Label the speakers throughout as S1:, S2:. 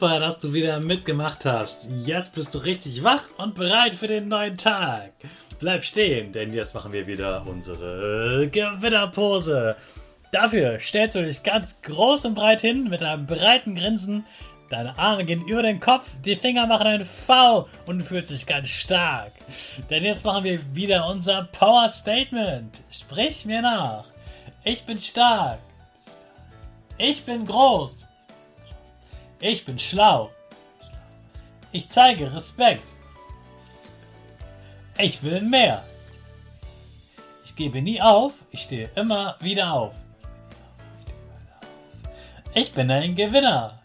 S1: Super, dass du wieder mitgemacht hast. Jetzt bist du richtig wach und bereit für den neuen Tag. Bleib stehen, denn jetzt machen wir wieder unsere Gewinnerpose. Dafür stellst du dich ganz groß und breit hin mit einem breiten Grinsen. Deine Arme gehen über den Kopf, die Finger machen ein V und du fühlst dich ganz stark. Denn jetzt machen wir wieder unser Power Statement. Sprich mir nach. Ich bin stark. Ich bin groß. Ich bin schlau. Ich zeige Respekt. Ich will mehr. Ich gebe nie auf, ich stehe immer wieder auf. Ich bin ein Gewinner.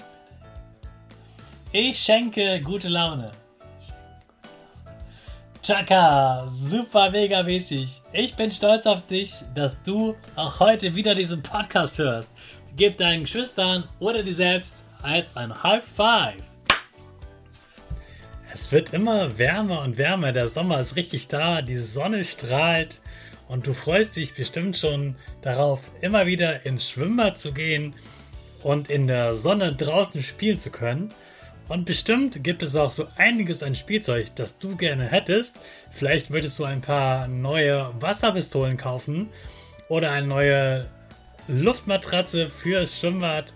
S1: Ich schenke gute Laune. Chaka, super mega mäßig. Ich bin stolz auf dich, dass du auch heute wieder diesen Podcast hörst. Gib deinen Geschwistern oder dir selbst als ein High Five. Es wird immer wärmer und wärmer. Der Sommer ist richtig da. Die Sonne strahlt. Und du freust dich bestimmt schon darauf, immer wieder ins Schwimmbad zu gehen und in der Sonne draußen spielen zu können. Und bestimmt gibt es auch so einiges an Spielzeug, das du gerne hättest. Vielleicht würdest du ein paar neue Wasserpistolen kaufen oder eine neue Luftmatratze fürs Schwimmbad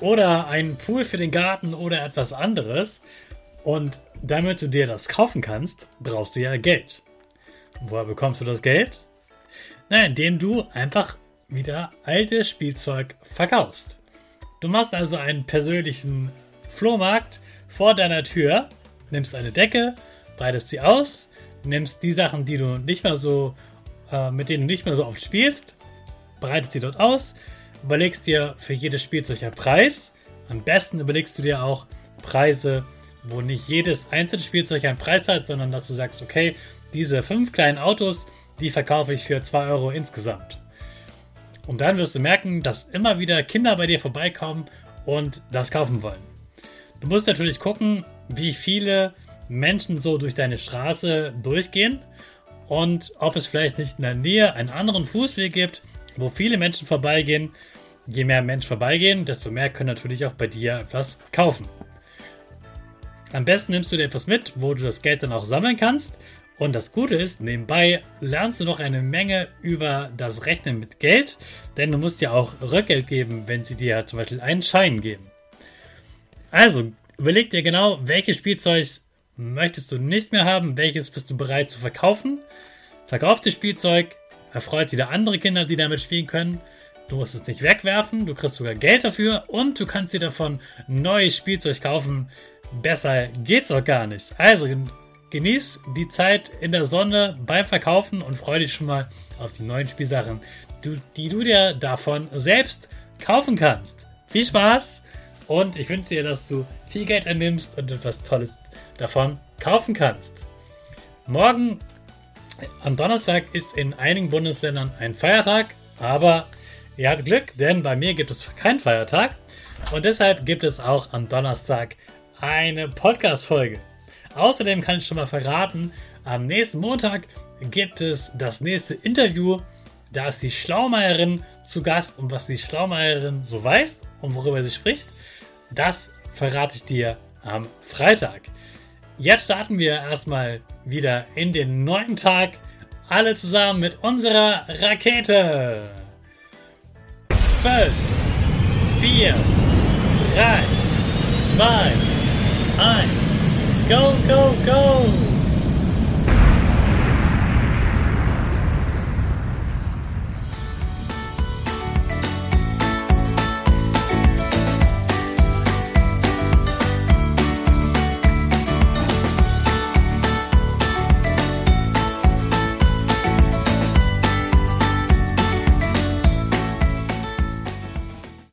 S1: oder einen Pool für den Garten oder etwas anderes. Und damit du dir das kaufen kannst, brauchst du ja Geld. Woher bekommst du das Geld? Na, indem du einfach wieder altes Spielzeug verkaufst. Du machst also einen persönlichen Flohmarkt vor deiner Tür, nimmst eine Decke, breitest sie aus, nimmst die Sachen, die du nicht mehr so, äh, mit denen du nicht mehr so oft spielst, breitest sie dort aus, überlegst dir für jedes Spielzeug einen Preis. Am besten überlegst du dir auch Preise, wo nicht jedes einzelne Spielzeug einen Preis hat, sondern dass du sagst, okay, diese fünf kleinen Autos, die verkaufe ich für 2 Euro insgesamt. Und dann wirst du merken, dass immer wieder Kinder bei dir vorbeikommen und das kaufen wollen. Du musst natürlich gucken, wie viele Menschen so durch deine Straße durchgehen und ob es vielleicht nicht in der Nähe einen anderen Fußweg gibt, wo viele Menschen vorbeigehen. Je mehr Menschen vorbeigehen, desto mehr können natürlich auch bei dir etwas kaufen. Am besten nimmst du dir etwas mit, wo du das Geld dann auch sammeln kannst. Und das Gute ist, nebenbei lernst du noch eine Menge über das Rechnen mit Geld, denn du musst ja auch Rückgeld geben, wenn sie dir zum Beispiel einen Schein geben. Also, überleg dir genau, welches Spielzeug möchtest du nicht mehr haben, welches bist du bereit zu verkaufen. Verkauf das Spielzeug, erfreut wieder andere Kinder, die damit spielen können. Du musst es nicht wegwerfen, du kriegst sogar Geld dafür und du kannst dir davon neues Spielzeug kaufen. Besser geht's auch gar nicht. Also genieß die Zeit in der Sonne beim Verkaufen und freu dich schon mal auf die neuen Spielsachen, die du dir davon selbst kaufen kannst. Viel Spaß und ich wünsche dir, dass du viel Geld annimmst und etwas Tolles davon kaufen kannst. Morgen am Donnerstag ist in einigen Bundesländern ein Feiertag, aber ihr habt Glück, denn bei mir gibt es keinen Feiertag und deshalb gibt es auch am Donnerstag eine Podcast-Folge. Außerdem kann ich schon mal verraten, am nächsten Montag gibt es das nächste Interview. Da ist die Schlaumeierin zu Gast und was die Schlaumeierin so weiß und worüber sie spricht. Das verrate ich dir am Freitag. Jetzt starten wir erstmal wieder in den neuen Tag. Alle zusammen mit unserer Rakete. 5, 4, 3, 2, 1. Go, go, go!